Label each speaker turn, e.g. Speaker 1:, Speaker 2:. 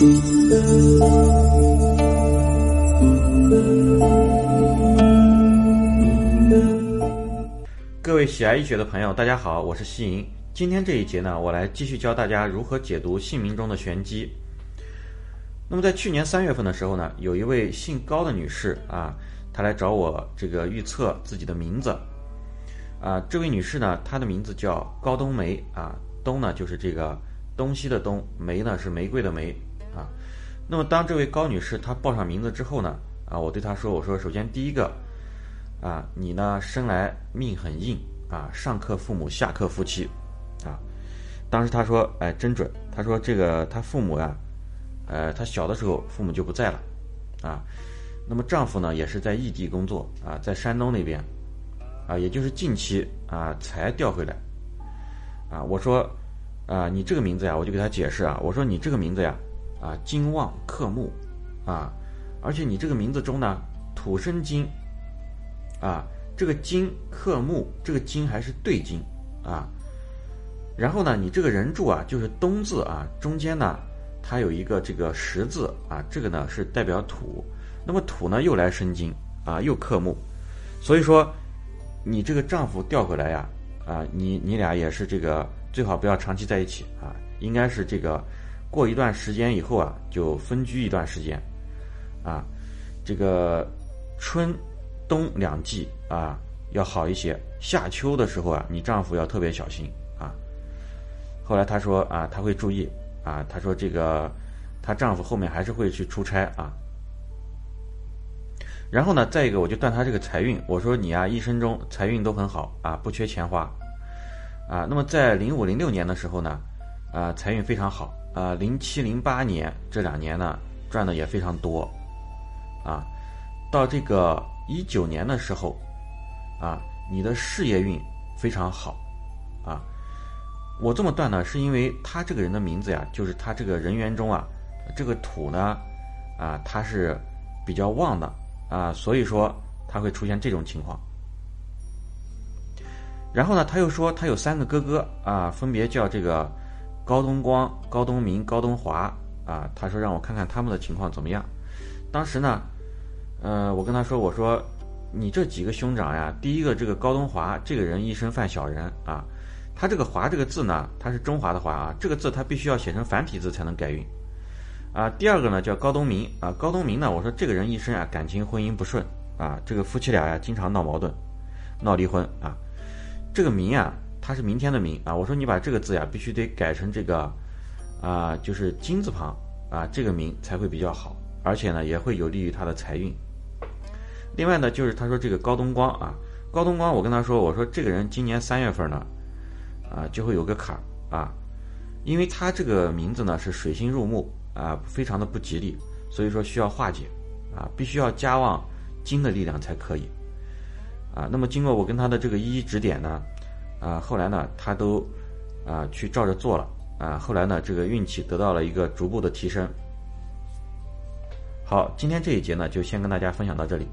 Speaker 1: 各位喜爱医学的朋友，大家好，我是西莹。今天这一节呢，我来继续教大家如何解读姓名中的玄机。那么在去年三月份的时候呢，有一位姓高的女士啊，她来找我这个预测自己的名字。啊，这位女士呢，她的名字叫高冬梅啊，冬呢就是这个东西的冬，梅呢是玫瑰的梅啊。那么当这位高女士她报上名字之后呢，啊，我对她说，我说首先第一个。啊，你呢生来命很硬啊，上克父母，下克夫妻，啊，当时他说，哎，真准。他说这个他父母呀，呃，他小的时候父母就不在了，啊，那么丈夫呢也是在异地工作啊，在山东那边，啊，也就是近期啊才调回来，啊，我说，啊，你这个名字呀，我就给他解释啊，我说你这个名字呀，啊，金旺克木，啊，而且你这个名字中呢，土生金。啊，这个金克木，这个金还是对金啊。然后呢，你这个人柱啊，就是东字啊，中间呢，它有一个这个十字啊，这个呢是代表土。那么土呢又来生金啊，又克木，所以说你这个丈夫调回来呀，啊，你你俩也是这个最好不要长期在一起啊，应该是这个过一段时间以后啊，就分居一段时间啊，这个春。冬两季啊要好一些，夏秋的时候啊，你丈夫要特别小心啊。后来她说啊，她会注意啊。她说这个，她丈夫后面还是会去出差啊。然后呢，再一个我就断他这个财运，我说你啊一生中财运都很好啊，不缺钱花啊。那么在零五零六年的时候呢，啊财运非常好啊。零七零八年这两年呢赚的也非常多啊。到这个。一九年的时候，啊，你的事业运非常好，啊，我这么断呢，是因为他这个人的名字呀，就是他这个人缘中啊，这个土呢，啊，他是比较旺的，啊，所以说他会出现这种情况。然后呢，他又说他有三个哥哥，啊，分别叫这个高东光、高东明、高东华，啊，他说让我看看他们的情况怎么样。当时呢。呃，我跟他说，我说，你这几个兄长呀，第一个这个高东华这个人一生犯小人啊，他这个华这个字呢，他是中华的华啊，这个字他必须要写成繁体字才能改运啊。第二个呢叫高东明啊，高东明呢，我说这个人一生啊感情婚姻不顺啊，这个夫妻俩呀经常闹矛盾，闹离婚啊。这个明啊，他是明天的明啊，我说你把这个字呀必须得改成这个啊，就是金字旁啊，这个明才会比较好，而且呢也会有利于他的财运。另外呢，就是他说这个高东光啊，高东光，我跟他说，我说这个人今年三月份呢，啊，就会有个坎啊，因为他这个名字呢是水星入木啊，非常的不吉利，所以说需要化解啊，必须要加旺金的力量才可以啊。那么经过我跟他的这个一一指点呢，啊，后来呢他都啊去照着做了啊，后来呢这个运气得到了一个逐步的提升。好，今天这一节呢就先跟大家分享到这里。